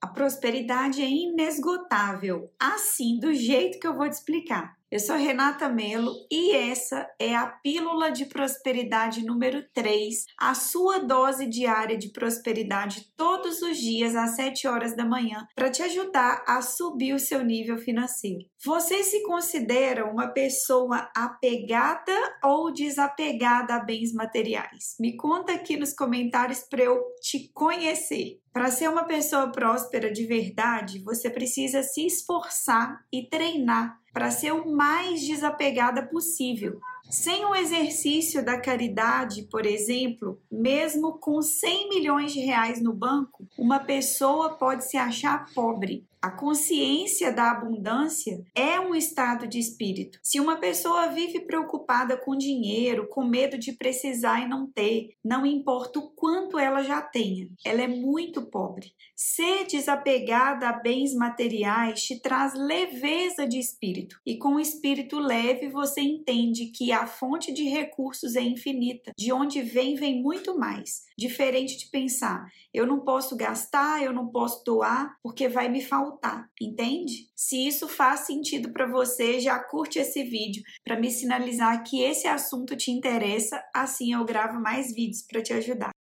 A prosperidade é inesgotável, assim do jeito que eu vou te explicar. Eu sou Renata Melo e essa é a Pílula de Prosperidade número 3, a sua dose diária de prosperidade todos os dias às 7 horas da manhã, para te ajudar a subir o seu nível financeiro. Você se considera uma pessoa apegada ou desapegada a bens materiais? Me conta aqui nos comentários para eu te conhecer. Para ser uma pessoa próspera de verdade, você precisa se esforçar e treinar para ser o mais desapegada possível. Sem o exercício da caridade, por exemplo, mesmo com 100 milhões de reais no banco, uma pessoa pode se achar pobre. A consciência da abundância é um estado de espírito. Se uma pessoa vive preocupada com dinheiro, com medo de precisar e não ter, não importa o quanto ela já tenha, ela é muito pobre. Ser desapegada a bens materiais te traz leveza de espírito, e com o espírito leve você entende que a fonte de recursos é infinita. De onde vem, vem muito mais. Diferente de pensar, eu não posso gastar, eu não posso doar, porque vai me faltar, entende? Se isso faz sentido para você, já curte esse vídeo para me sinalizar que esse assunto te interessa, assim eu gravo mais vídeos para te ajudar.